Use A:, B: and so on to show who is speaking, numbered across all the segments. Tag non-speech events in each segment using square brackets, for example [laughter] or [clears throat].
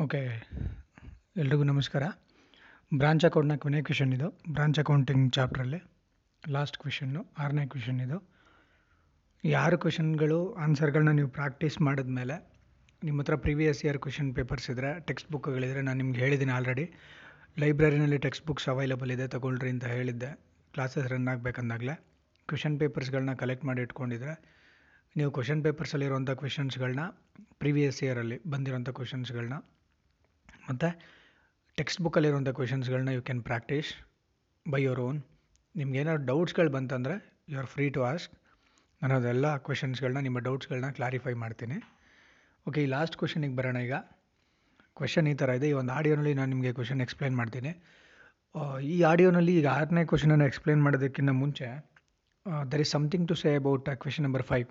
A: Okay. ಎಲ್ರಿಗೂ ನಮಸ್ಕಾರ. Branch ಅಕೌಂಟ್ನ ಕೊನೆ ಕ್ವೆಶನ್ ಇದು. ಬ್ರಾಂಚ್ ಅಕೌಂಟಿಂಗ್ ಚಾಪ್ಟ್ರಲ್ಲಿ ಲಾಸ್ಟ್ ಕ್ವಿಷನ್ನು ಆರನೇ ಕ್ವಿಷನ್ ಇದು. ಯಾರು ಆರು ಕ್ವೆಶನ್ಗಳು ಆನ್ಸರ್ಗಳನ್ನ ನೀವು ಪ್ರಾಕ್ಟೀಸ್ ಮಾಡಿದ್ಮೇಲೆ ನಿಮ್ಮ ಹತ್ರ ಪ್ರೀವಿಯಸ್ ಇಯರ್ ಕ್ವೆಶನ್ ಪೇಪರ್ಸ್ ಇದ್ದರೆ ಟೆಕ್ಸ್ಟ್ ಬುಕ್ಗಳಿದ್ರೆ ನಾನು ನಿಮ್ಗೆ ಹೇಳಿದ್ದೀನಿ ಆಲ್ರೆಡಿ. ಲೈಬ್ರರಿನಲ್ಲಿ ಟೆಕ್ಸ್ಟ್ ಬುಕ್ಸ್ ಅವೈಲಬಲ್ ಇದೆ, ತಗೊಳ್ರಿ ಅಂತ ಹೇಳಿದ್ದೆ. ಕ್ಲಾಸಸ್ ರನ್ ಆಗಬೇಕಂದಾಗಲೇ. ಕ್ವೆಶನ್ ಪೇಪರ್ಸ್ಗಳನ್ನ ಕಲೆಕ್ಟ್ ಮಾಡಿ ಇಟ್ಕೊಂಡಿದ್ರೆ, ನೀವು ಕ್ವೆಶನ್ ಪೇಪರ್ಸಲ್ಲಿರುವಂಥ ಕ್ವೆಶನ್ಸ್ಗಳನ್ನ ಪ್ರೀವಿಯಸ್ ಇಯರಲ್ಲಿ ಬಂದಿರೋಂಥ ಕ್ವೆಶನ್ಸ್ಗಳನ್ನ ಮತ್ತು ಟೆಕ್ಸ್ಟ್ ಬುಕ್ಕಲ್ಲಿರುವಂಥ ಕ್ವೆಶನ್ಸ್ಗಳನ್ನ you can practice by your own ನಿಮ್ಗೇನಾದ್ರು ಡೌಟ್ಸ್ಗಳು ಬಂತಂದರೆ you are free to ask ನಾನು ಅದೆಲ್ಲ ಕ್ವೆಶನ್ಸ್ಗಳನ್ನ ನಿಮ್ಮ ಡೌಟ್ಸ್ಗಳನ್ನ ಕ್ಲಾರಿಫೈ ಮಾಡ್ತೀನಿ. ಓಕೆ ಈ ಲಾಸ್ಟ್ ಕ್ವೆಶನಿಗೆ ಬರೋಣ ಈಗ. ಕ್ವೆಶನ್ ಈ ಥರ ಇದೆ. ಈ ಒಂದು ಆಡಿಯೋನಲ್ಲಿ ನಾನು ನಿಮಗೆ ಕ್ವೆಶನ್ ಎಕ್ಸ್ಪ್ಲೈನ್ ಮಾಡ್ತೀನಿ. ಈ ಆಡಿಯೋನಲ್ಲಿ ಈಗ ಆರನೇ ಕ್ವೆಶನನ್ನು ಎಕ್ಸ್ಪ್ಲೈನ್ ಮಾಡೋದಕ್ಕಿಂತ ಮುಂಚೆ there is something to say about question number five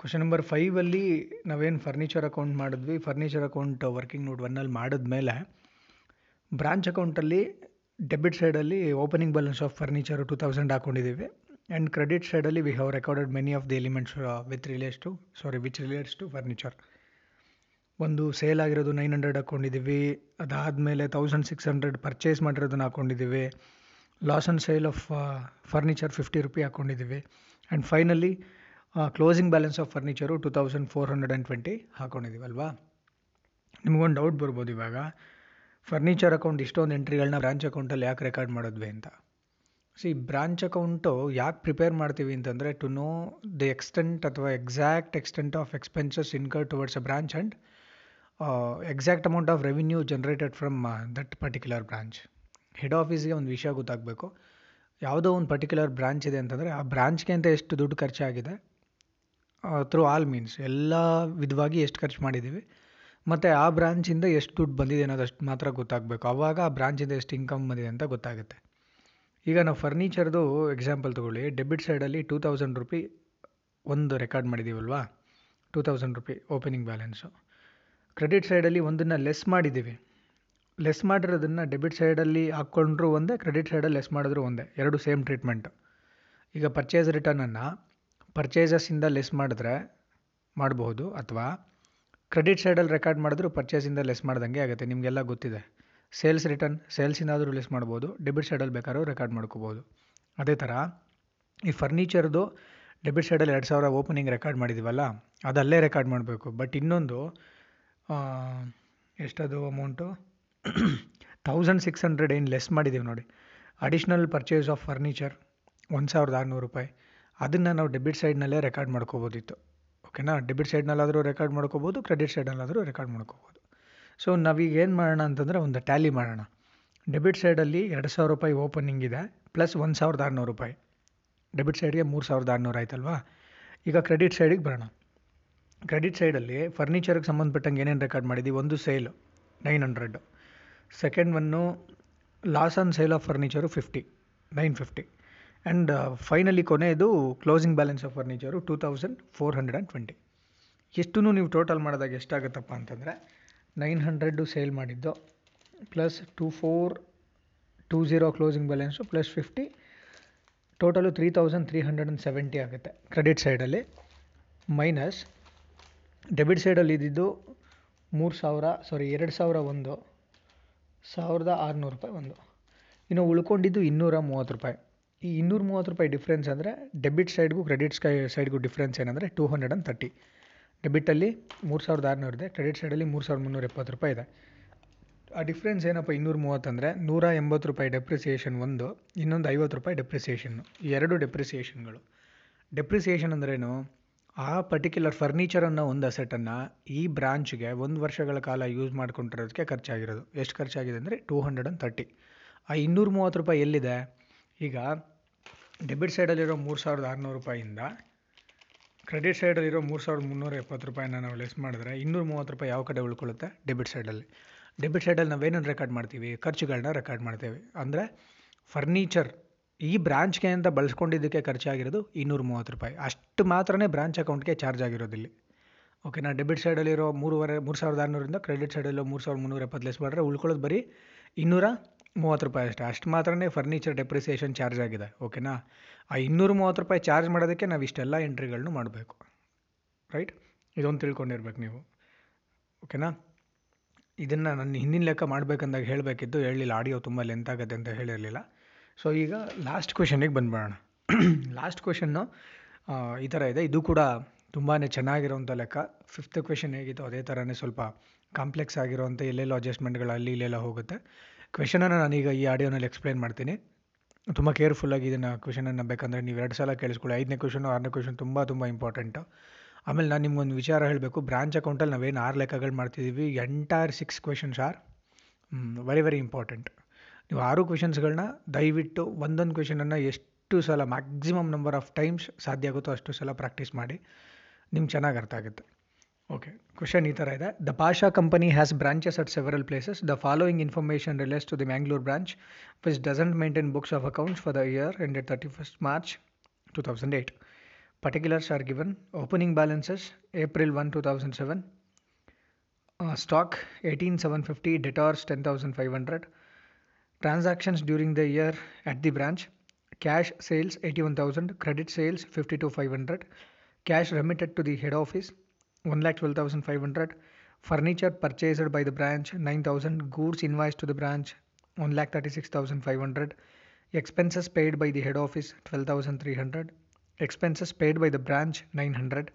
A: question number ಫೈವಲ್ಲಿ ನಾವೇನು ಫರ್ನಿಚರ್ ಅಕೌಂಟ್ ಮಾಡಿದ್ವಿ ಫರ್ನಿಚರ್ ಅಕೌಂಟ್ ವರ್ಕಿಂಗ್ ನೋಟ್ ಒನ್ನಲ್ಲಿ ಮಾಡಿದ್ಮೇಲೆ ಬ್ರಾಂಚ್ ಅಕೌಂಟಲ್ಲಿ ಡೆಬಿಟ್ ಸೈಡಲ್ಲಿ opening balance of furniture two thousand ಹಾಕೊಂಡಿದ್ದೀವಿ. And credit ಸೈಡಲ್ಲಿ we have recorded many of the elements with relates to sorry which relates to furniture ಒಂದು sale ಆಗಿರೋದು nine hundred ಹಾಕ್ಕೊಂಡಿದ್ದೀವಿ ಅದಾದಮೇಲೆ thousand six hundred purchase ಮಾಡಿರೋದನ್ನ ಹಾಕ್ಕೊಂಡಿದ್ದೀವಿ loss and sale of furniture fifty rupee ಹಾಕ್ಕೊಂಡಿದ್ದೀವಿ and finally closing balance of furniture two thousand four hundred and twenty ಹಾಕ್ಕೊಂಡಿದ್ದೀವಲ್ವಾ ನಿಮಗೊಂದು doubt ಬರ್ಬೋದು ಇವಾಗ. Furniture account ಇಷ್ಟೊಂದು ಎಂಟ್ರಿಗಳನ್ನ branch ಅಕೌಂಟಲ್ಲಿ ಯಾಕೆ ರೆಕಾರ್ಡ್ ಮಾಡಿದ್ವಿ ಅಂತ. ಸಿ ಬ್ರಾಂಚ್ ಅಕೌಂಟು ಯಾಕೆ ಪ್ರಿಪೇರ್ ಮಾಡ್ತೀವಿ ಅಂತಂದರೆ ಟು ನೋ ದಿ ಎಕ್ಸ್ಟೆಂಟ್ ಅಥವಾ exact extent of expenses incur towards a branch and exact amount of revenue generated from that particular branch head ಆಫೀಸ್ಗೆ ಒಂದು ವಿಷಯ ಗೊತ್ತಾಗಬೇಕು. ಯಾವುದೋ ಒಂದು ಪರ್ಟಿಕ್ಯುಲರ್ ಬ್ರಾಂಚ್ ಇದೆ ಅಂತಂದರೆ ಆ ಬ್ರಾಂಚ್ಗೆ ಅಂತ ಎಷ್ಟು ದುಡ್ಡು ಖರ್ಚಾಗಿದೆ ಥ್ರೂ ಆಲ್ ಮೀನ್ಸ್ ಎಲ್ಲ ವಿಧವಾಗಿ ಎಷ್ಟು ಖರ್ಚು ಮಾಡಿದ್ದೀವಿ ಮತ್ತು ಆ ಬ್ರಾಂಚಿಂದ ಎಷ್ಟು ದುಡ್ಡು ಬಂದಿದೆ ಅನ್ನೋದಷ್ಟು ಮಾತ್ರ ಗೊತ್ತಾಗಬೇಕು. ಆವಾಗ ಆ ಬ್ರಾಂಚಿಂದ ಎಷ್ಟು ಇನ್ಕಮ್ ಬಂದಿದೆ ಅಂತ ಗೊತ್ತಾಗುತ್ತೆ. ಈಗ ನಾವು ಫರ್ನಿಚರ್ದು ಎಕ್ಸಾಂಪಲ್ ತೊಗೊಳ್ಳಿ. ಡೆಬಿಟ್ ಸೈಡಲ್ಲಿ ಟೂ ತೌಸಂಡ್ ರುಪಿ ಒಂದು record ಮಾಡಿದ್ದೀವಲ್ವಾ two thousand rupee opening balance credit ಸೈಡಲ್ಲಿ ಒಂದನ್ನು ಲೆಸ್ ಮಾಡಿದ್ದೀವಿ ಲೆಸ್ ಮಾಡಿರೋದನ್ನು ಡೆಬಿಟ್ ಸೈಡಲ್ಲಿ ಹಾಕ್ಕೊಂಡ್ರೂ ಒಂದೇ ಕ್ರೆಡಿಟ್ ಸೈಡಲ್ಲಿ ಲೆಸ್ ಮಾಡಿದ್ರು ಒಂದೇ. ಎರಡು ಸೇಮ್ ಟ್ರೀಟ್ಮೆಂಟು ಈಗ ಪರ್ಚೇಸ್ ರಿಟರ್ನನ್ನು ಪರ್ಚೇಸಸ್ಸಿಂದ ಲೆಸ್ ಮಾಡಿದ್ರೆ ಮಾಡಬಹುದು ಅಥವಾ ಕ್ರೆಡಿಟ್ ಸೈಡಲ್ಲಿ ರೆಕಾರ್ಡ್ ಮಾಡಿದ್ರು ಪರ್ಚೇಸಿಂದ ಲೆಸ್ ಮಾಡ್ದಂಗೆ ಆಗುತ್ತೆ. ನಿಮಗೆಲ್ಲ ಗೊತ್ತಿದೆ. ಸೇಲ್ಸ್ ರಿಟರ್ನ್ ಸೇಲ್ಸಿಂದಾದರೂ ಲೆಸ್ ಮಾಡ್ಬೋದು. ಡೆಬಿಟ್ ಸೈಡಲ್ಲಿ ಬೇಕಾದ್ರೂ ರೆಕಾರ್ಡ್ ಮಾಡ್ಕೋಬೋದು ಅದೇ ಥರ ಈ ಫರ್ನಿಚರ್ದು ಡೆಬಿಟ್ ಸೈಡಲ್ಲಿ ಎರಡು ಸಾವಿರ ಓಪನಿಂಗ್ ರೆಕಾರ್ಡ್ ಮಾಡಿದ್ದೀವಲ್ಲ ಅದು ರೆಕಾರ್ಡ್ ಮಾಡಬೇಕು. ಬಟ್ ಇನ್ನೊಂದು ಎಷ್ಟದು ಅಮೌಂಟು ತೌಸಂಡ್ ಸಿಕ್ಸ್ ಹಂಡ್ರೆಡ್ ಏನು ಲೆಸ್ ಮಾಡಿದ್ದೀವಿ ನೋಡಿ. ಅಡಿಷ್ನಲ್ ಪರ್ಚೇಸ್ ಆಫ್ ಫರ್ನಿಚರ್ ಒಂದು ಸಾವಿರದ ಆರುನೂರು ರೂಪಾಯಿ. ಅದನ್ನು ನಾವು ಡೆಬಿಟ್ ಸೈಡ್ನಲ್ಲೇ ರೆಕಾರ್ಡ್ ಮಾಡ್ಕೋಬೋದಿತ್ತು. ಓಕೆನಾ ಡೆಬಿಟ್ ಸೈಡ್ನಲ್ಲಾದರೂ ರೆಕಾರ್ಡ್ ಮಾಡ್ಕೋಬೋದು ಕ್ರೆಡಿಟ್ ಸೈಡಲ್ಲಾದರೂ ರೆಕಾರ್ಡ್ ಮಾಡ್ಕೋಬೋದು. ಸೊ ನಾವೀಗ ಏನು ಮಾಡೋಣ ಅಂತಂದರೆ ಒಂದು ಟ್ಯಾಲಿ ಮಾಡೋಣ. ಡೆಬಿಟ್ ಸೈಡಲ್ಲಿ ಎರಡು ಸಾವಿರ ರೂಪಾಯಿ ಓಪನಿಂಗ್ ಇದೆ ಪ್ಲಸ್ ಒಂದು ಸಾವಿರದ ಆರುನೂರು ರೂಪಾಯಿ. ಡೆಬಿಟ್ ಸೈಡ್ಗೆ ಮೂರು ಸಾವಿರದ ಆರುನೂರು ಆಯ್ತಲ್ವಾ? ಈಗ ಕ್ರೆಡಿಟ್ ಸೈಡಿಗೆ ಬರೋಣ. ಕ್ರೆಡಿಟ್ ಸೈಡಲ್ಲಿ ಫರ್ನಿಚರ್ಗೆ ಸಂಬಂಧಪಟ್ಟಂಗೆ ಏನೇನು ರೆಕಾರ್ಡ್ ಮಾಡಿದ್ದೀವಿ ಒಂದು sale nine hundred second one loss on sale of furniture fifty nine fifty and finally ಕೊನೆಯದು closing balance of furniture two thousand four hundred and twenty ಎಷ್ಟೂ ನೀವು ಟೋಟಲ್ ಮಾಡಿದಾಗ ಎಷ್ಟಾಗುತ್ತಪ್ಪ ಅಂತಂದರೆ ನೈನ್ ಹಂಡ್ರೆಡ್ಡು ಸೇಲ್ ಮಾಡಿದ್ದು plus two four two zero closing balance plus fifty total three thousand three hundred and seventy ಆಗುತ್ತೆ credit ಸೈಡಲ್ಲಿ minus debit ಸೈಡಲ್ಲಿ ಇದ್ದಿದ್ದು ಮೂರು ಸಾವಿರ ಸಾರಿ ಎರಡು ಸಾವಿರ ಒಂದು, ಸಾವಿರದ ಆರುನೂರು ರೂಪಾಯಿ ಒಂದು. ಇನ್ನು ಉಳ್ಕೊಂಡಿದ್ದು ಇನ್ನೂರ ಮೂವತ್ತು ರೂಪಾಯಿ. ಈ ಇನ್ನೂರ ಮೂವತ್ತು ರೂಪಾಯಿ ಡಿಫ್ರೆನ್ಸ್ ಅಂದರೆ ಡೆಬಿಟ್ ಸೈಡ್ಗೂ ಕ್ರೆಡಿಟ್ ಸ್ಕೈ ಸೈಡ್ಗೂ ಡಿಫ್ರೆನ್ಸ್ ಏನಂದರೆ ಟೂ ಹಂಡ್ರೆಡ್ ಆ್ಯಂಡ್ ತರ್ಟಿ ಡೆಬಿಟಲ್ಲಿ ಮೂರು ಸಾವಿರದ ಆರುನೂರು ಇದೆ ಕ್ರೆಡಿಟ್ ಸೈಡಲ್ಲಿ ಮೂರು ಸಾವಿರದ ಮುನ್ನೂರ ಎಪ್ಪತ್ತು ರೂಪಾಯಿ ಇದೆ. ಆ ಡಿಫ್ರೆನ್ಸ್ ಏನಪ್ಪ ಇನ್ನೂರ ಮೂವತ್ತಂದರೆ ನೂರ ಎಂಬತ್ತು ರೂಪಾಯಿ ಡೆಪ್ರಿಸಿಯೇಷನ್ ಒಂದು, ಇನ್ನೊಂದು ಐವತ್ತು ರೂಪಾಯಿ ಡೆಪ್ರಿಸಿಯೇಷನ್ನು ಎರಡು ಡೆಪ್ರಿಸಿಯೇಷನ್ಗಳು ಡೆಪ್ರಿಸಿಯೇಷನ್ ಅಂದ್ರೇನು? ಆ ಪರ್ಟಿಕ್ಯುಲರ್ ಫರ್ನಿಚರ್ ಅನ್ನೋ ಒಂದು ಅಸೆಟನ್ನು ಈ ಬ್ರಾಂಚ್ಗೆ ಒಂದು ವರ್ಷಗಳ ಕಾಲ ಯೂಸ್ ಮಾಡ್ಕೊಂಡಿರೋದಕ್ಕೆ ಖರ್ಚಾಗಿರೋದು. ಎಷ್ಟು ಖರ್ಚಾಗಿದೆ ಅಂದರೆ ಟೂ ಹಂಡ್ರೆಡ್ ತರ್ಟಿ ಆ ಇನ್ನೂರ ಮೂವತ್ತು ರೂಪಾಯಿ ಎಲ್ಲಿದೆ? ಈಗ ಡೆಬಿಟ್ ಸೈಡಲ್ಲಿರೋ ಮೂರು ಸಾವಿರದ ಆರುನೂರು ರೂಪಾಯಿಂದ ಕ್ರೆಡಿಟ್ ಸೈಡಲ್ಲಿರೋ ಮೂರು ಸಾವಿರದ ಮುನ್ನೂರ ಎಪ್ಪತ್ತು ರೂಪಾಯಿನ ನಾವು ಲೆಸ್ ಮಾಡಿದ್ರೆ ಇನ್ನೂರ ಮೂವತ್ತು ರೂಪಾಯಿ ಯಾವ ಕಡೆ ಉಳ್ಕೊಳ್ಳುತ್ತೆ? ಡೆಬಿಟ್ ಸೈಡಲ್ಲಿ ಡೆಬಿಟ್ ಸೈಡಲ್ಲಿ ನಾವೇನೇನು ರೆಕಾರ್ಡ್ ಮಾಡ್ತೀವಿ? ಖರ್ಚುಗಳನ್ನ ರೆಕಾರ್ಡ್ ಮಾಡ್ತೇವೆ. ಅಂದರೆ ಫರ್ನಿಚರ್ ಈ ಬ್ರಾಂಚ್ಗೆ ಅಂತ ಬಳಸ್ಕೊಂಡಿದ್ದಕ್ಕೆ ಖರ್ಚಾಗಿರೋದು ಇನ್ನೂರ ಮೂವತ್ತು ರೂಪಾಯಿ. ಅಷ್ಟು ಮಾತ್ರನೇ ಬ್ರಾಂಚ್ ಅಕೌಂಟ್ಗೆ ಚಾರ್ಜ್ ಆಗಿರೋದಿಲ್ಲಿ ಓಕೆನಾ ಡೆಬಿಟ್ ಸೈಡಲ್ಲಿರೋ ಮೂರುವರೆ, ಮೂರು ಸಾವಿರದ ಆರುನೂರಿಂದ ಕ್ರೆಡಿಟ್ ಸೈಡಲ್ಲಿರೋ ಮೂರು ಸಾವಿರದ ಮುನ್ನೂರ ಎಪ್ಪತ್ತು ಲೆಸ್ ಮಾಡಿದ್ರೆ ಉಳ್ಕೊಳ್ಳೋದು ಬರೀ ಇನ್ನೂರ ಮೂವತ್ತು ರೂಪಾಯಿ ಅಷ್ಟೇ. ಅಷ್ಟು ಮಾತ್ರನೇ ಫರ್ನಿಚರ್ ಡೆಪ್ರಿಸಿಯೇಷನ್ ಚಾರ್ಜ್ ಆಗಿದೆ. ಓಕೆನಾ ಆ ಇನ್ನೂರು ಮೂವತ್ತು ರೂಪಾಯಿ ಚಾರ್ಜ್ ಮಾಡೋದಕ್ಕೆ ನಾವು ಇಷ್ಟೆಲ್ಲ ಎಂಟ್ರಿಗಳನ್ನು ಮಾಡಬೇಕು. ರೈಟ್ ಇದೊಂದು ತಿಳ್ಕೊಂಡಿರ್ಬೇಕು ನೀವು. ಓಕೆನಾ ಇದನ್ನು ನಾನು ಹಿಂದಿನ ಲೆಕ್ಕ ಮಾಡಬೇಕಂದಾಗ ಹೇಳಬೇಕಿತ್ತು. ಹೇಳಲಿಲ್ಲ. ಆಡಿಯೋ ತುಂಬ ಲೆಂತ್ ಆಗುತ್ತೆ ಅಂತ ಹೇಳಿರಲಿಲ್ಲ. ಸೊ ಈಗ ಲಾಸ್ಟ್ ಕ್ವೆಶನಿಗೆ ಬಂದ್ಬಿಡೋಣ. [clears throat] ಲಾಸ್ಟ್ ಕ್ವೆಶನ್ನು ಈ ಥರ ಇದೆ. ಇದು ಕೂಡ ತುಂಬಾ ಚೆನ್ನಾಗಿರೋಂಥ ಲೆಕ್ಕ. ಫಿಫ್ತ್ ಕ್ವೆಶನ್ ಹೇಗಿತ್ತು? ಅದೇ ಥರನೇ ಸ್ವಲ್ಪ ಕಾಂಪ್ಲೆಕ್ಸ್ ಆಗಿರುವಂಥ ಎಲ್ಲೆಲ್ಲೋ ಅಡ್ಜಸ್ಟ್ಮೆಂಟ್ಗಳು ಅಲ್ಲಿ ಇಲ್ಲೆಲ್ಲ ಹೋಗುತ್ತೆ. ಕ್ವೆಶನನ್ನು ನಾನೀಗ ಈ ಆಡಿಯೋನಲ್ಲಿ ಎಕ್ಸ್ಪ್ಲೇನ್ ಮಾಡ್ತೀನಿ. ತುಂಬ ಕೇರ್ಫುಲ್ಲಾಗಿ ಇದನ್ನು ಕ್ವೆಶನನ್ನು ಬೇಕೆಂದರೆ ನೀವು ಎರಡು ಸಲ ಕೇಳಿಸ್ಕೊಳ್ಳಿ. ಐದನೇ ಕ್ವೆಶನ್ ಆರನೇ ಕ್ವೆಶನ್ ತುಂಬ ತುಂಬ ಇಂಪಾರ್ಟೆಂಟು ಆಮೇಲೆ ನಾನು ನಿಮ್ಗೊಂದು ವಿಚಾರ ಹೇಳಬೇಕು. ಬ್ರಾಂಚ್ ಅಕೌಂಟಲ್ಲಿ ನಾವೇನು ಆರು ಲೆಕ್ಕಗಳು ಮಾಡ್ತಿದ್ದೀವಿ entire six questions are very very important ನೀವು ಆರು ಕ್ವೆಶನ್ಸ್ಗಳನ್ನ ದಯವಿಟ್ಟು ಒಂದೊಂದು ಕ್ವೆಶನನ್ನು ಎಷ್ಟು ಸಲ ಮ್ಯಾಕ್ಸಿಮಮ್ ನಂಬರ್ ಆಫ್ ಟೈಮ್ಸ್ ಸಾಧ್ಯ ಆಗುತ್ತೋ ಅಷ್ಟು ಸಲ ಪ್ರಾಕ್ಟೀಸ್ ಮಾಡಿ. ನಿಮ್ಗೆ ಚೆನ್ನಾಗಿ ಅರ್ಥ ಆಗುತ್ತೆ. Okay, question Nita Raida. The Pasha company has branches at several places. The following information relates to the Mangalore branch, which doesn't maintain books of accounts for the year ended 31st March 2008. Particulars are given. Opening balances April 1, 2007. Uh, stock 18750, debtors 10500. Transactions during the year at the branch cash sales 81000, credit sales 52500, cash remitted to the head office 112500 furniture purchased by the branch 9000 goods invoiced to the branch 136500 expenses paid by the head office 12300 expenses paid by the branch 900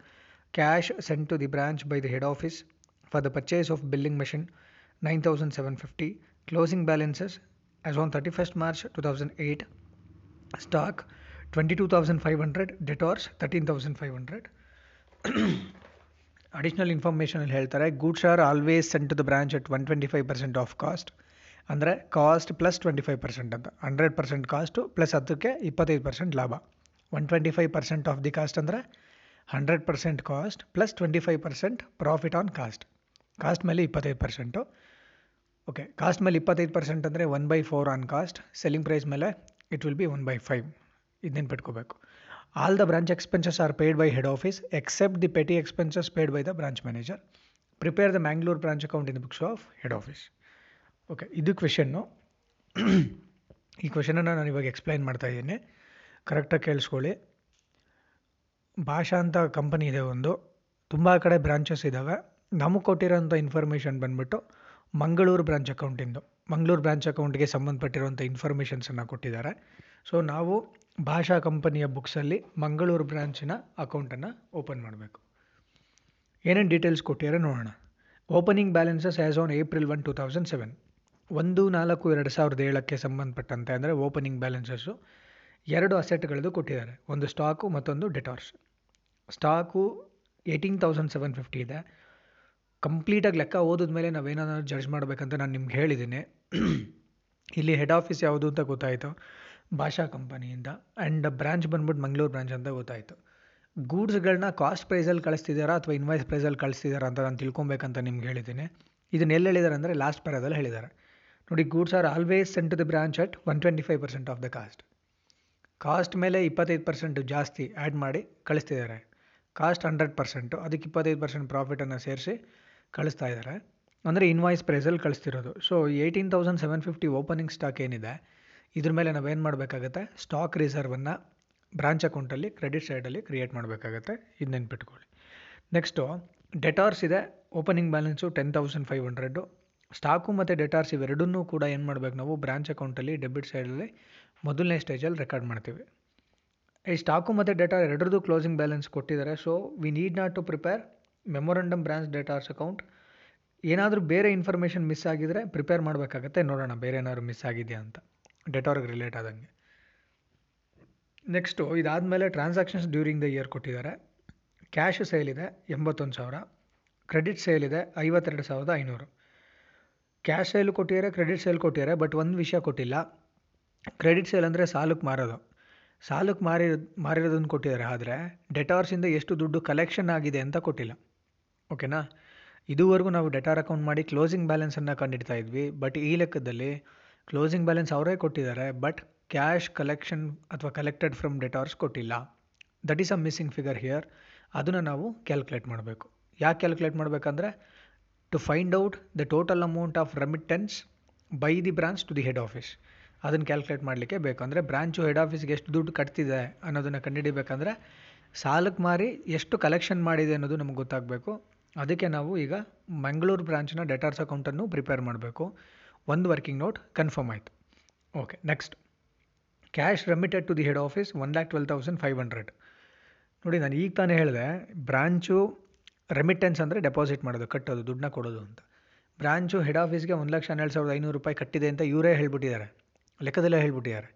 A: cash sent to the branch by the head office for the purchase of billing machine 9750 closing balances as on 31st march 2008 stock 22500 debtors 13500 [clears throat] additional ಇನ್ಫಾರ್ಮೇಷನಲ್ಲಿ ಹೇಳ್ತಾರೆ goods are always sent the branch at one twenty five percent of cost ಅಂದರೆ cost plus twenty five percent ಅಂತ. Hundred percent cost plus ಹತ್ತಕ್ಕೆ ಇಪ್ಪತ್ತೈದು percent ಲಾಭ. One twenty five percent of the cost ಅಂದರೆ hundred percent cost plus twenty five percent profit on cost cost ಮೇಲೆ ಇಪ್ಪತ್ತೈದು percent okay cost ಮೇಲೆ ಇಪ್ಪತ್ತೈದು percent ಅಂದರೆ one by four on cost selling price ಮೇಲೆ it will be one by five ಇದು ನೆನ್ಪಿಟ್ಕೋಬೇಕು all the branch expenses are paid by head office except the petty expenses paid by the branch manager prepare the Mangalore branch account in the books of head office okay ಇದು question ಈ ಕ್ವೆಶನನ್ನು ನಾನು ಇವಾಗ explain ಮಾಡ್ತಾ ಇದ್ದೀನಿ. ಕರೆಕ್ಟಾಗಿ ಕೇಳಿಸ್ಕೊಳ್ಳಿ. ಭಾಷಾ ಅಂತ ಕಂಪನಿ ಇದೆ ಒಂದು. ತುಂಬ ಕಡೆ ಬ್ರಾಂಚಸ್ ಇದ್ದಾವೆ ನಮಗೆ ಕೊಟ್ಟಿರೋಂಥ ಇನ್ಫಾರ್ಮೇಷನ್ ಬಂದ್ಬಿಟ್ಟು ಮಂಗಳೂರು ಬ್ರಾಂಚ್ ಅಕೌಂಟಿಂದು ಮಂಗಳೂರು ಬ್ರಾಂಚ್ ಅಕೌಂಟ್ಗೆ ಸಂಬಂಧಪಟ್ಟಿರುವಂಥ ಇನ್ಫಾರ್ಮೇಷನ್ಸನ್ನು ಕೊಟ್ಟಿದ್ದಾರೆ. ಸೊ ನಾವು ಭಾಷಾ ಕಂಪನಿಯ ಬುಕ್ಸಲ್ಲಿ ಮಂಗಳೂರು ಬ್ರಾಂಚಿನ ಅಕೌಂಟನ್ನು ಓಪನ್ ಮಾಡಬೇಕು. ಏನೇನು ಡೀಟೇಲ್ಸ್ ಕೊಟ್ಟಿದ್ದಾರೆ ನೋಡೋಣ. Opening balances as on April one two thousand seven ಒಂದು, ನಾಲ್ಕು, ಎರಡು ಸಾವಿರದ ಏಳಕ್ಕೆ ಸಂಬಂಧಪಟ್ಟಂತೆ ಅಂದರೆ ಓಪನಿಂಗ್ ಬ್ಯಾಲೆನ್ಸಸ್ಸು ಎರಡು ಅಸೆಟ್ಗಳದ್ದು ಕೊಟ್ಟಿದ್ದಾರೆ. ಒಂದು ಸ್ಟಾಕು ಮತ್ತೊಂದು debtors stock eighteen thousand seven fifty ಇದೆ. ಕಂಪ್ಲೀಟಾಗಿ ಲೆಕ್ಕ ಓದಿದ ಮೇಲೆ ನಾವೇನಾದ್ರು ಜಡ್ಜ್ ಮಾಡಬೇಕಂತ ನಾನು ನಿಮ್ಗೆ ಹೇಳಿದ್ದೀನಿ ಇಲ್ಲಿ ಹೆಡ್ ಆಫೀಸ್ ಯಾವುದು ಅಂತ ಗೊತ್ತಾಯಿತು. ಭಾಷಾ ಕಂಪನಿಯಿಂದ ಆ್ಯಂಡ್ ಬ್ರಾಂಚ್ ಬಂದ್ಬಿಟ್ಟು ಮಂಗಳೂರು ಬ್ರಾಂಚ್ ಅಂತ ಗೊತ್ತಾಯಿತು. ಗೂಡ್ಸ್ಗಳನ್ನ ಕಾಸ್ಟ್ ಪ್ರೈಸಲ್ಲಿ ಕಳಿಸ್ತಿದ್ದಾರಾ ಅಥವಾ ಇನ್ವಾಯ್ಸ್ ಪ್ರೈಸಲ್ಲಿ ಕಳಿಸ್ತಿದ್ದಾರಾ ಅಂತ ನಾನು ತಿಳ್ಕೊಬೇಕಂತ ನಿಮ್ಗೆ ಹೇಳಿದ್ದೀನಿ. ಇದನ್ನ ಎಲ್ಲಿ ಹೇಳಿದ್ದಾರೆ ಅಂದರೆ ಲಾಸ್ಟ್ ಪ್ಯಾರದಲ್ಲಿ ಹೇಳಿದ್ದಾರೆ. ನೋಡಿ, goods are always sent to the branch at one twenty five percent of the cost cost ಮೇಲೆ ಇಪ್ಪತ್ತೈದು ಪರ್ಸೆಂಟ್ ಜಾಸ್ತಿ ಆ್ಯಡ್ ಮಾಡಿ ಕಳಿಸ್ತಿದ್ದಾರೆ. ಕಾಸ್ಟ್ ಹಂಡ್ರೆಡ್ ಪರ್ಸೆಂಟು ಅದಕ್ಕೆ ಇಪ್ಪತ್ತೈದು ಪರ್ಸೆಂಟ್ ಪ್ರಾಫಿಟನ್ನು ಸೇರಿಸಿ ಕಳಿಸ್ತಾ ಇದ್ದಾರೆ. ಅಂದರೆ ಇನ್ವಾಯ್ಸ್ ಪ್ರೈಸಲ್ಲಿ ಕಳಿಸ್ತಿರೋದು. So eighteen thousand seven fifty opening stock ಏನಿದೆ? ಇದ್ರ ಮೇಲೆ ನಾವೇನು ಮಾಡಬೇಕಾಗತ್ತೆ? ಸ್ಟಾಕ್ ರಿಸರ್ವನ್ನು ಬ್ರಾಂಚ್ ಅಕೌಂಟಲ್ಲಿ ಕ್ರೆಡಿಟ್ ಸೈಡಲ್ಲಿ ಕ್ರಿಯೇಟ್ ಮಾಡಬೇಕಾಗತ್ತೆ. ಇದು ನೆನ್ಪಿಟ್ಕೊಳ್ಳಿ. ನೆಕ್ಸ್ಟು ಡೆಟಾರ್ಸ್ ಇದೆ. Opening balance ten thousand five hundred stock ಮತ್ತು ಡೆಟಾರ್ಸ್ ಇವೆರಡನ್ನೂ ಕೂಡ ಏನು ಮಾಡಬೇಕು ನಾವು? ಬ್ರಾಂಚ್ ಅಕೌಂಟಲ್ಲಿ ಡೆಬಿಟ್ ಸೈಡಲ್ಲಿ ಮೊದಲನೇ ಸ್ಟೇಜಲ್ಲಿ ರೆಕಾರ್ಡ್ ಮಾಡ್ತೀವಿ. ಈ ಸ್ಟಾಕು ಮತ್ತು ಡೇಟಾ ಎರಡರದ್ದು ಕ್ಲೋಸಿಂಗ್ ಬ್ಯಾಲೆನ್ಸ್ ಕೊಟ್ಟಿದ್ದಾರೆ. So we need not to prepare memorandum branch debtors account ಏನಾದರೂ ಬೇರೆ ಇನ್ಫಾರ್ಮೇಷನ್ ಮಿಸ್ ಆಗಿದರೆ ಪ್ರಿಪೇರ್ ಮಾಡಬೇಕಾಗತ್ತೆ. ನೋಡೋಣ, ಬೇರೆ ಏನಾದರೂ ಮಿಸ್ ಆಗಿದೆಯಾ ಅಂತ. ಡೆಟಾರ್ಗೆ ರಿಲೇಟ್ ಆದಂಗೆ. ನೆಕ್ಸ್ಟು ಇದಾದಮೇಲೆ ಟ್ರಾನ್ಸಾಕ್ಷನ್ಸ್ ಡ್ಯೂರಿಂಗ್ ದ ಇಯರ್ ಕೊಟ್ಟಿದ್ದಾರೆ. ಕ್ಯಾಶ್ ಸೇಲ್ ಇದೆ ಎಂಬತ್ತೊಂದು ಸಾವಿರ. ಕ್ರೆಡಿಟ್ ಸೇಲ್ ಇದೆ ಐವತ್ತೆರಡು ಸಾವಿರದ ಐನೂರು. ಕ್ಯಾಶ್ ಸೇಲ್ ಕೊಟ್ಟಿದ್ದಾರೆ ಕ್ರೆಡಿಟ್ ಸೇಲ್ ಕೊಟ್ಟಿದ್ದಾರೆ ಬಟ್ ಒಂದು ವಿಷಯ ಕೊಟ್ಟಿಲ್ಲ. ಕ್ರೆಡಿಟ್ ಸೇಲ್ ಅಂದರೆ ಸಾಲಕ್ಕೆ ಮಾರೋದು. ಸಾಲಕ್ಕೆ ಮಾರಿ ಮಾರಿರೋದನ್ನು ಕೊಟ್ಟಿದ್ದಾರೆ, ಆದರೆ ಡೆಟಾರ್ಸಿಂದ ಎಷ್ಟು ದುಡ್ಡು ಕಲೆಕ್ಷನ್ ಆಗಿದೆ ಅಂತ ಕೊಟ್ಟಿಲ್ಲ. ಓಕೆನಾ ಇದುವರೆಗೂ ನಾವು ಡೆಟಾರ್ ಅಕೌಂಟ್ ಮಾಡಿ ಕ್ಲೋಸಿಂಗ್ ಬ್ಯಾಲೆನ್ಸನ್ನು ಕಂಡಿಡ್ತಾ ಇದ್ವಿ ಬಟ್ ಈ ಲೆಕ್ಕದಲ್ಲಿ ಕ್ಲೋಸಿಂಗ್ ಬ್ಯಾಲೆನ್ಸ್ ಅವರೇ ಕೊಟ್ಟಿದ್ದಾರೆ ಬಟ್ ಕ್ಯಾಶ್ ಕಲೆಕ್ಷನ್ ಅಥವಾ ಕಲೆಕ್ಟೆಡ್ ಫ್ರಮ್ ಡೆಟಾರ್ಸ್ ಕೊಟ್ಟಿಲ್ಲ. That is a missing figure here ಅದನ್ನು ನಾವು ಕ್ಯಾಲ್ಕುಲೇಟ್ ಮಾಡಬೇಕು. ಯಾಕೆ ಕ್ಯಾಲ್ಕುಲೇಟ್ ಮಾಡಬೇಕಂದ್ರೆ to find out the total amount of remittance by the branch to the head office ಅದನ್ನು ಕ್ಯಾಲ್ಕುಲೇಟ್ ಮಾಡಲಿಕ್ಕೆ ಬೇಕು ಅಂದರೆ ಬ್ರಾಂಚು ಹೆಡ್ ಆಫೀಸ್ಗೆ ಎಷ್ಟು ದುಡ್ಡು ಕಟ್ತಿದೆ ಅನ್ನೋದನ್ನು ಕಂಡುಹಿಡಿಬೇಕಂದ್ರೆ ಸಾಲಕ್ಕೆ ಮಾರಿ ಎಷ್ಟು ಕಲೆಕ್ಷನ್ ಮಾಡಿದೆ ಅನ್ನೋದು ನಮಗೆ ಗೊತ್ತಾಗಬೇಕು. ಅದಕ್ಕೆ ನಾವು ಈಗ ಮಂಗಳೂರು ಬ್ರಾಂಚ್ನ ಡೆಟಾರ್ಸ್ ಅಕೌಂಟನ್ನು ಪ್ರಿಪೇರ್ ಮಾಡಬೇಕು. ಒಂದು ವರ್ಕಿಂಗ್ ನೋಟ್ ಕನ್ಫರ್ಮ್ ಆಯಿತು. Okay next cash remitted to the head office one lakh twelve thousand five hundred ನೋಡಿ, ನಾನು ಈಗ ತಾನೇ ಹೇಳಿದೆ ಬ್ರಾಂಚು ರೆಮಿಟೆನ್ಸ್ ಅಂದರೆ ಡೆಪಾಸಿಟ್ ಮಾಡೋದು, ಕಟ್ಟೋದು, ದುಡ್ಡನ್ನ ಕೊಡೋದು ಅಂತ. ಬ್ರಾಂಚು ಹೆಡ್ ಆಫೀಸ್ಗೆ ಒಂದು ಲಕ್ಷ ಹನ್ನೆರಡು ಸಾವಿರದ ಐನೂರು ರೂಪಾಯಿ ಕಟ್ಟಿದೆ ಅಂತ ಇವರೇ ಹೇಳ್ಬಿಟ್ಟಿದ್ದಾರೆ. ಲೆಕ್ಕದಲ್ಲೇ ಹೇಳ್ಬಿಟ್ಟಿದ್ದಾರೆ.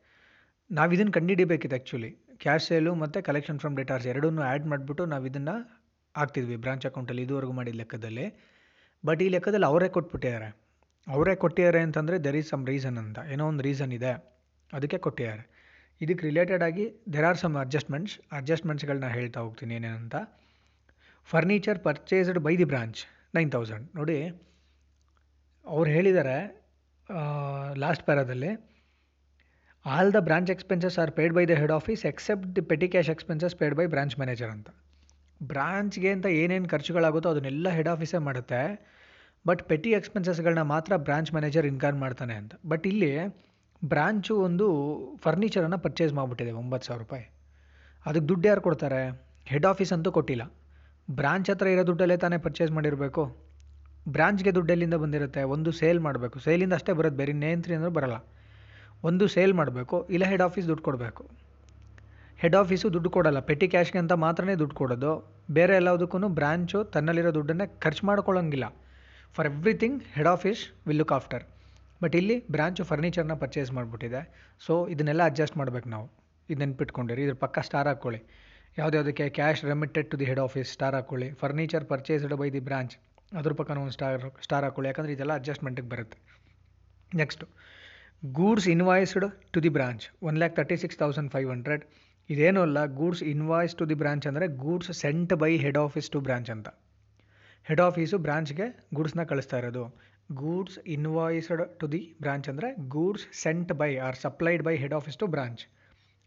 A: ನಾವು ಇದನ್ನು ಕಂಡುಹಿಡಿಬೇಕಿತ್ತು ಆ್ಯಕ್ಚುಲಿ ಕ್ಯಾಶ್ ಸೇಲು ಮತ್ತು ಕಲೆಕ್ಷನ್ ಫ್ರಮ್ ಡೆಟಾರ್ಸ್ ಎರಡನ್ನೂ ಆ್ಯಡ್ ಮಾಡಿಬಿಟ್ಟು ನಾವು ಇದನ್ನು ಹಾಕ್ತಿದ್ವಿ ಬ್ರಾಂಚ್ ಅಕೌಂಟಲ್ಲಿ ಇದುವರೆಗೂ ಮಾಡಿದ ಲೆಕ್ಕದಲ್ಲಿ. ಬಟ್ ಈ ಲೆಕ್ಕದಲ್ಲಿ ಅವರೇ ಕೊಟ್ಬಿಟ್ಟಿದ್ದಾರೆ. ಅವರೇ ಕೊಟ್ಟಿದ್ದಾರೆ ಅಂತಂದರೆ ದೆರ್ ಈಸ್ ಸಮ್ ರೀಸನ್ ಅಂತ. ಏನೋ ಒಂದು ರೀಸನ್ ಇದೆ. ಅದಕ್ಕೆ ಕೊಟ್ಟಿದ್ದಾರೆ. ಇದಕ್ಕೆ ರಿಲೇಟೆಡ್ ಆಗಿ ದೆರ್ ಆರ್ ಸಮ್ ಅಡ್ಜಸ್ಟ್ಮೆಂಟ್ಸ್ ಅಡ್ಜಸ್ಟ್ಮೆಂಟ್ಸ್ಗಳನ್ನ ಹೇಳ್ತಾ ಹೋಗ್ತೀನಿ ಏನೇನಂತ. Furniture purchased by the branch nine thousand ನೋಡಿ, ಅವ್ರು ಹೇಳಿದ್ದಾರೆ last ಪ್ಯಾರಾದಲ್ಲಿ all the branch expenses are paid by the head office except the petty cash expenses paid by branch manager ಅಂತ. ಬ್ರಾಂಚ್ಗೆ ಅಂತ ಏನೇನು ಖರ್ಚುಗಳಾಗುತ್ತೋ ಅದನ್ನೆಲ್ಲ ಹೆಡ್ ಆಫೀಸೇ ಮಾಡುತ್ತೆ. ಬಟ್ ಪೆಟಿ ಎಕ್ಸ್ಪೆನ್ಸಸ್ಗಳನ್ನ ಮಾತ್ರ ಬ್ರಾಂಚ್ ಮ್ಯಾನೇಜರ್ ಇನ್ಕಾರ್ ಮಾಡ್ತಾನೆ ಅಂತ. ಬಟ್ ಇಲ್ಲಿ ಬ್ರಾಂಚು ಒಂದು ಫರ್ನಿಚರನ್ನು ಪರ್ಚೇಸ್ ಮಾಡಿಬಿಟ್ಟಿದೆ, ಒಂಬತ್ತು ಸಾವಿರ ರೂಪಾಯಿ. ಅದಕ್ಕೆ ದುಡ್ಡು ಯಾರು ಕೊಡ್ತಾರೆ? ಹೆಡ್ ಆಫೀಸ್ ಅಂತೂ ಕೊಟ್ಟಿಲ್ಲ. ಬ್ರಾಂಚ್ ಹತ್ರ ಇರೋ ದುಡ್ಡಲ್ಲೇ ತಾನೇ ಪರ್ಚೇಸ್ ಮಾಡಿರಬೇಕು. ಬ್ರಾಂಚ್ಗೆ ದುಡ್ಡು ಎಲ್ಲಿಂದ ಬಂದಿರುತ್ತೆ? ಒಂದು ಸೇಲ್ ಮಾಡಬೇಕು. ಸೇಲಿಂದ ಅಷ್ಟೇ ಬರೋದು, ಬೇರೆ ನೇಂತ್ರಿ ಅಂದ್ರೆ ಬರಲ್ಲ. ಒಂದು ಸೇಲ್ ಮಾಡಬೇಕು, ಇಲ್ಲ ಹೆಡ್ ಆಫೀಸ್ ದುಡ್ಡು ಕೊಡಬೇಕು. ಹೆಡ್ ಆಫೀಸು ದುಡ್ಡು ಕೊಡಲ್ಲ. ಪೆಟ್ಟಿ ಕ್ಯಾಶ್ಗೆ ಅಂತ ಮಾತ್ರನೇ ದುಡ್ಡು ಕೊಡೋದು. ಬೇರೆ ಎಲ್ಲದಕ್ಕೂ ಬ್ರಾಂಚು ತನ್ನಲ್ಲಿರೋ ದುಡ್ಡನ್ನೇ ಖರ್ಚು ಮಾಡ್ಕೊಳ್ಳೋಂಗಿಲ್ಲ. For everything head office will look after but ಇಲ್ಲಿ ಬ್ರಾಂಚು ಫರ್ನಿಚರ್ನ ಪರ್ಚೇಸ್ ಮಾಡಿಬಿಟ್ಟಿದೆ. ಸೊ ಇದನ್ನೆಲ್ಲ ಅಡ್ಜಸ್ಟ್ ಮಾಡ್ಬೇಕು ನಾವು. ಇದು ನೆನ್ಪಿಟ್ಕೊಂಡಿರಿ ಇದ್ರ ಪಕ್ಕ ಸ್ಟಾರ್ ಹಾಕ್ಕೊಳ್ಳಿ. ಯಾವುದ್ಯಾವುದಕ್ಕೆ cash remitted to the head office star ಹಾಕ್ಕೊಳ್ಳಿ. Furniture purchased by the branch ಅದ್ರ ಪಕ್ಕನೂ ಒಂದು ಸ್ಟಾರ್ ಸ್ಟಾರ್ ಹಾಕ್ಕೊಳ್ಳಿ. ಯಾಕಂದರೆ ಇದೆಲ್ಲ ಅಡ್ಜಸ್ಟ್ಮೆಂಟಿಗೆ ಬರುತ್ತೆ. Next goods invoiced to the branch one lakh thirty six thousand five hundred ಇದೇನೂ ಅಲ್ಲ goods invoice to the branch ಅಂದರೆ goods sent by head office to branch ಅಂತ. ಹೆಡ್ ಆಫೀಸು ಬ್ರಾಂಚ್ಗೆ ಗೂಡ್ಸ್ನ ಕಳಿಸ್ತಾ ಇರೋದು. Goods invoiced to the branch ಅಂದರೆ goods sent by or supplied by head office to branch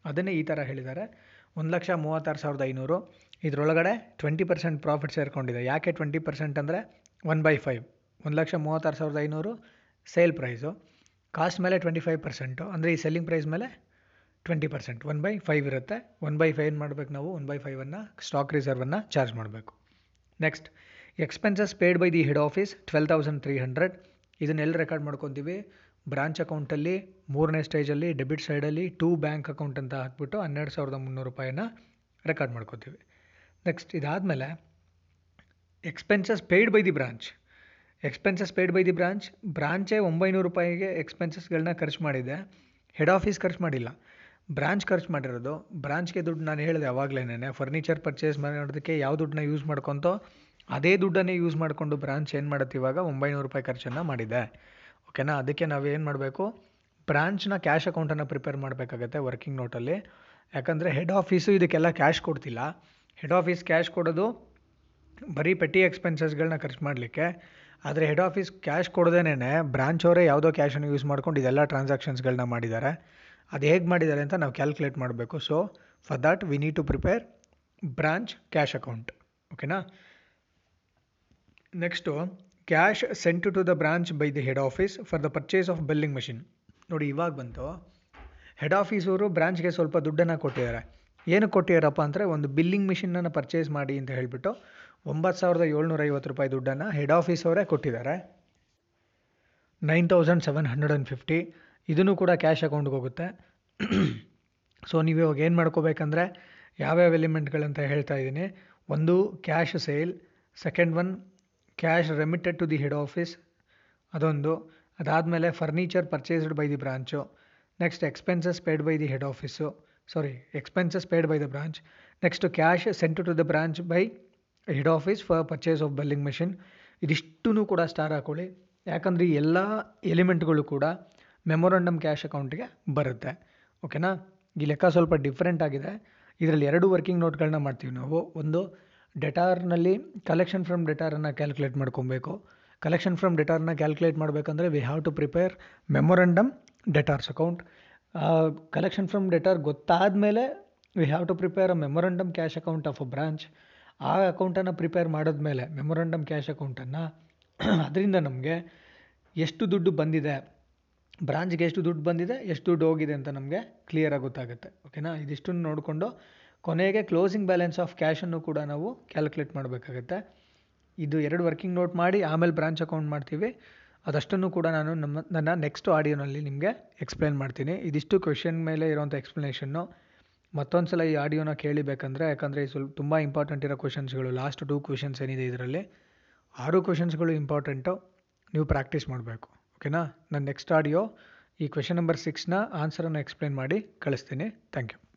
A: ಅದನ್ನೇ ಈ ಥರ ಹೇಳಿದ್ದಾರೆ. ಒಂದು ಲಕ್ಷ ಮೂವತ್ತಾರು ಸಾವಿರದ ಐನೂರು. ಇದರೊಳಗಡೆ ಟ್ವೆಂಟಿ ಪರ್ಸೆಂಟ್ ಪ್ರಾಫಿಟ್ ಸೇರಿಕೊಂಡಿದೆ. ಯಾಕೆ ಟ್ವೆಂಟಿ ಪರ್ಸೆಂಟ್ ಅಂದರೆ ಒನ್ ಬೈ ಫೈವ್ ಒಂದು ಲಕ್ಷ ಮೂವತ್ತಾರು ಸಾವಿರದ ಐನೂರು ಸೇಲ್ ಪ್ರೈಸು ಕಾಸ್ಟ್ ಮೇಲೆ ಟ್ವೆಂಟಿ ಫೈವ್ ಪರ್ಸೆಂಟು ಅಂದರೆ ಈ ಸೆಲ್ಲಿಂಗ್ ಪ್ರೈಸ್ ಮೇಲೆ twenty percent one by five ಇರುತ್ತೆ. ಒನ್ ಬೈ ಫೈವ್ ಏನು ಮಾಡಬೇಕು ನಾವು? ಒನ್ ಬೈ ಫೈವನ್ನು ಸ್ಟಾಕ್ ರಿಸರ್ವನ್ನು ಚಾರ್ಜ್ ಮಾಡಬೇಕು. Next expenses paid by the head office twelve thousand three hundred ಇದನ್ನೆಲ್ಲ ರೆಕಾರ್ಡ್ ಮಾಡ್ಕೊತೀವಿ? ಬ್ರಾಂಚ್ ಅಕೌಂಟಲ್ಲಿ ಮೂರನೇ ಸ್ಟೇಜಲ್ಲಿ ಡೆಬಿಟ್ ಸೈಡಲ್ಲಿ ಟೂ ಬ್ಯಾಂಕ್ ಅಕೌಂಟ್ ಅಂತ ಹಾಕ್ಬಿಟ್ಟು ಹನ್ನೆರಡು ಸಾವಿರದ ಮುನ್ನೂರು ರೂಪಾಯಿನ ರೆಕಾರ್ಡ್ ಮಾಡ್ಕೋತೀವಿ. ನೆಕ್ಸ್ಟ್ ಇದಾದಮೇಲೆ expenses paid by the branch expenses paid by the branch ಬ್ರಾಂಚೇ ಒಂಬೈನೂರು ರೂಪಾಯಿಗೆ ಎಕ್ಸ್ಪೆನ್ಸಸ್ಗಳನ್ನ ಖರ್ಚು ಮಾಡಿದೆ. ಹೆಡ್ ಆಫೀಸ್ ಖರ್ಚು ಮಾಡಿಲ್ಲ. ಬ್ರಾಂಚ್ ಖರ್ಚು ಮಾಡಿರೋದು ಬ್ರಾಂಚ್ಗೆ ದುಡ್ಡು ನಾನು ಹೇಳಿದೆ ಅವಾಗಲೇ ಫರ್ನಿಚರ್ ಪರ್ಚೇಸ್ ಮಾಡೋದಕ್ಕೆ ಯಾವ ದುಡ್ಡನ್ನ ಯೂಸ್ ಮಾಡ್ಕೊತೋ ಅದೇ ದುಡ್ಡನ್ನೇ ಯೂಸ್ ಮಾಡಿಕೊಂಡು ಬ್ರಾಂಚ್ ಏನು ಮಾಡುತ್ತೆ ಇವಾಗ? ಒಂಬೈನೂರು ರೂಪಾಯಿ ಖರ್ಚನ್ನು ಮಾಡಿದೆ. ಓಕೆನಾ ಅದಕ್ಕೆ ನಾವು ಏನು ಮಾಡಬೇಕು? ಬ್ರಾಂಚ್ನ ಕ್ಯಾಶ್ ಅಕೌಂಟನ್ನು ಪ್ರಿಪೇರ್ ಮಾಡಬೇಕಾಗತ್ತೆ ವರ್ಕಿಂಗ್ ನೋಟಲ್ಲಿ ಯಾಕಂದರೆ ಹೆಡ್ ಆಫೀಸು ಇದಕ್ಕೆಲ್ಲ ಕ್ಯಾಶ್ ಕೊಡ್ತಿಲ್ಲ. ಹೆಡ್ ಆಫೀಸ್ ಕ್ಯಾಶ್ ಕೊಡೋದು ಬರೀ ಪೆಟ್ಟಿ ಎಕ್ಸ್ಪೆನ್ಸಸ್ಗಳನ್ನ ಖರ್ಚು ಮಾಡಲಿಕ್ಕೆ. ಆದರೆ ಹೆಡ್ ಆಫೀಸ್ ಕ್ಯಾಶ್ ಕೊಡದೇನೆ ಬ್ರಾಂಚ್ ಅವರೇ ಯಾವುದೋ ಕ್ಯಾಶನ್ನು ಯೂಸ್ ಮಾಡ್ಕೊಂಡು ಇದೆಲ್ಲ ಟ್ರಾನ್ಸಾಕ್ಷನ್ಸ್ಗಳನ್ನ ಮಾಡಿದ್ದಾರೆ ಅದು ಹೇಗೆ ಮಾಡಿದ್ದಾರೆ ಅಂತ ನಾವು ಕ್ಯಾಲ್ಕುಲೇಟ್ ಮಾಡಬೇಕು. So for that we need to prepare branch cash account ಓಕೆನಾ next cash sent to the branch by the head office for the purchase of billing machine ನೋಡಿ, ಇವಾಗ ಬಂತು. ಹೆಡ್ ಆಫೀಸವರು ಬ್ರಾಂಚ್ಗೆ ಸ್ವಲ್ಪ ದುಡ್ಡನ್ನು ಕೊಟ್ಟಿದ್ದಾರೆ. ಏನಕ್ಕೆ ಕೊಟ್ಟಿದ್ದಾರಪ್ಪ ಅಂದರೆ ಒಂದು ಬಿಲ್ಲಿಂಗ್ ಮಿಷಿನನ್ನು ಪರ್ಚೇಸ್ ಮಾಡಿ ಅಂತ ಹೇಳಿಬಿಟ್ಟು ಒಂಬತ್ತು ಸಾವಿರದ ಏಳ್ನೂರ ಐವತ್ತು ರೂಪಾಯಿ ದುಡ್ಡನ್ನು ಹೆಡ್ ಆಫೀಸ್ ಅವರೇ ಕೊಟ್ಟಿದ್ದಾರೆ. Nine thousand seven hundred and fifty. ಇದನ್ನು ಕೂಡ ಕ್ಯಾಶ್ ಅಕೌಂಟ್ಗೆ ಹೋಗುತ್ತೆ. ಸೊ ನೀವು ಇವಾಗ ಏನು ಮಾಡ್ಕೋಬೇಕಂದ್ರೆ ಯಾವ್ಯಾವ ಎಲಿಮೆಂಟ್ಗಳಂತ ಹೇಳ್ತಾ ಇದ್ದೀನಿ. ಒಂದು cash sale second one cash remitted to the head office ಅದೊಂದು. ಅದಾದಮೇಲೆ furniture purchased by the branch next expenses paid by the head office sorry expenses paid by the branch next cash sent to the branch by head office for purchase of billing machine ಇದಿಷ್ಟೂ ಕೂಡ star ಹಾಕೊಳ್ಳಿ. ಯಾಕಂದರೆ ಈ ಎಲ್ಲ ಎಲಿಮೆಂಟ್ಗಳು ಕೂಡ memorandum cash ಅಕೌಂಟ್ಗೆ ಬರುತ್ತೆ. ಓಕೆನಾ ಈ ಲೆಕ್ಕ ಸ್ವಲ್ಪ ಡಿಫ್ರೆಂಟ್ ಆಗಿದೆ. ಇದರಲ್ಲಿ ಎರಡು ವರ್ಕಿಂಗ್ ನೋಟ್ಗಳನ್ನ ಮಾಡ್ತೀವಿ ನಾವು. ಒಂದು ಡೆಟಾರ್ನಲ್ಲಿ ಕಲೆಕ್ಷನ್ ಫ್ರಮ್ ಡೆಟಾರನ್ನು ಕ್ಯಾಲ್ಕುಲೇಟ್ ಮಾಡ್ಕೊಬೇಕು. ಕಲೆಕ್ಷನ್ ಫ್ರಮ್ ಡೆಟಾರನ್ನು ಕ್ಯಾಲ್ಕುಲೇಟ್ ಮಾಡಬೇಕಂದ್ರೆ we have to prepare memorandum debtors account collection from debtor ಗೊತ್ತಾದ ಮೇಲೆ we have to prepare a memorandum cash account of a branch ಆ ಅಕೌಂಟನ್ನು ಪ್ರಿಪೇರ್ ಮಾಡಿದ್ಮೇಲೆ ಮೆಮೊರಂಡಮ್ ಕ್ಯಾಶ್ ಅಕೌಂಟನ್ನು ಅದರಿಂದ ನಮಗೆ ಎಷ್ಟು ದುಡ್ಡು ಬಂದಿದೆ ಬ್ರಾಂಚ್ಗೆ ಎಷ್ಟು ದುಡ್ಡು ಬಂದಿದೆ, ಎಷ್ಟು ದುಡ್ಡು ಹೋಗಿದೆ ಅಂತ ನಮಗೆ ಕ್ಲಿಯರಾಗಿ ಗೊತ್ತಾಗುತ್ತೆ. ಓಕೆನಾ ಇದಿಷ್ಟನ್ನು ನೋಡಿಕೊಂಡು ಕೊನೆಗೆ ಕ್ಲೋಸಿಂಗ್ ಬ್ಯಾಲೆನ್ಸ್ ಆಫ್ ಕ್ಯಾಶನ್ನು ಕೂಡ ನಾವು ಕ್ಯಾಲ್ಕುಲೇಟ್ ಮಾಡಬೇಕಾಗತ್ತೆ. ಇದು ಎರಡು ವರ್ಕಿಂಗ್ ನೋಟ್ ಮಾಡಿ ಆಮೇಲೆ ಬ್ರಾಂಚ್ ಅಕೌಂಟ್ ಮಾಡ್ತೀವಿ. ಅದಷ್ಟನ್ನು ಕೂಡ ನಾನು ನಮ್ಮ, ನನ್ನ ನೆಕ್ಸ್ಟ್ ಆಡಿಯೋನಲ್ಲಿ ನಿಮಗೆ ಎಕ್ಸ್ಪ್ಲೈನ್ ಮಾಡ್ತೀನಿ. ಇದಿಷ್ಟು ಕ್ವೆಶನ್ ಮೇಲೆ ಇರೋಂಥ ಎಕ್ಸ್ಪ್ಲನೇಷನ್ನು ಮತ್ತೊಂದು ಸಲ ಈ ಆಡಿಯೋನ ಕೇಳಿಬೇಕಂದ್ರೆ, ಯಾಕಂದರೆ ಈ ಸ್ವಲ್ಪ ತುಂಬ ಇಂಪಾರ್ಟೆಂಟ್ ಇರೋ ಕ್ವೆಶನ್ಸ್ಗಳು ಲಾಸ್ಟ್ ಟೂ ಕ್ವೆಶನ್ಸ್ ಏನಿದೆ ಇದರಲ್ಲಿ, ಆರು ಕ್ವೆಶನ್ಸ್ಗಳು ಇಂಪಾರ್ಟೆಂಟು ನೀವು ಪ್ರಾಕ್ಟೀಸ್ ಮಾಡಬೇಕು. ಓಕೆನಾ ನನ್ನ ನೆಕ್ಸ್ಟ್ ಆಡಿಯೋ ಈ ಕ್ವೆಶನ್ ನಂಬರ್ ಸಿಕ್ಸ್ನ ಆನ್ಸರನ್ನು ಎಕ್ಸ್ಪ್ಲೈನ್ ಮಾಡಿ ಕಳಿಸ್ತೀನಿ. Thank you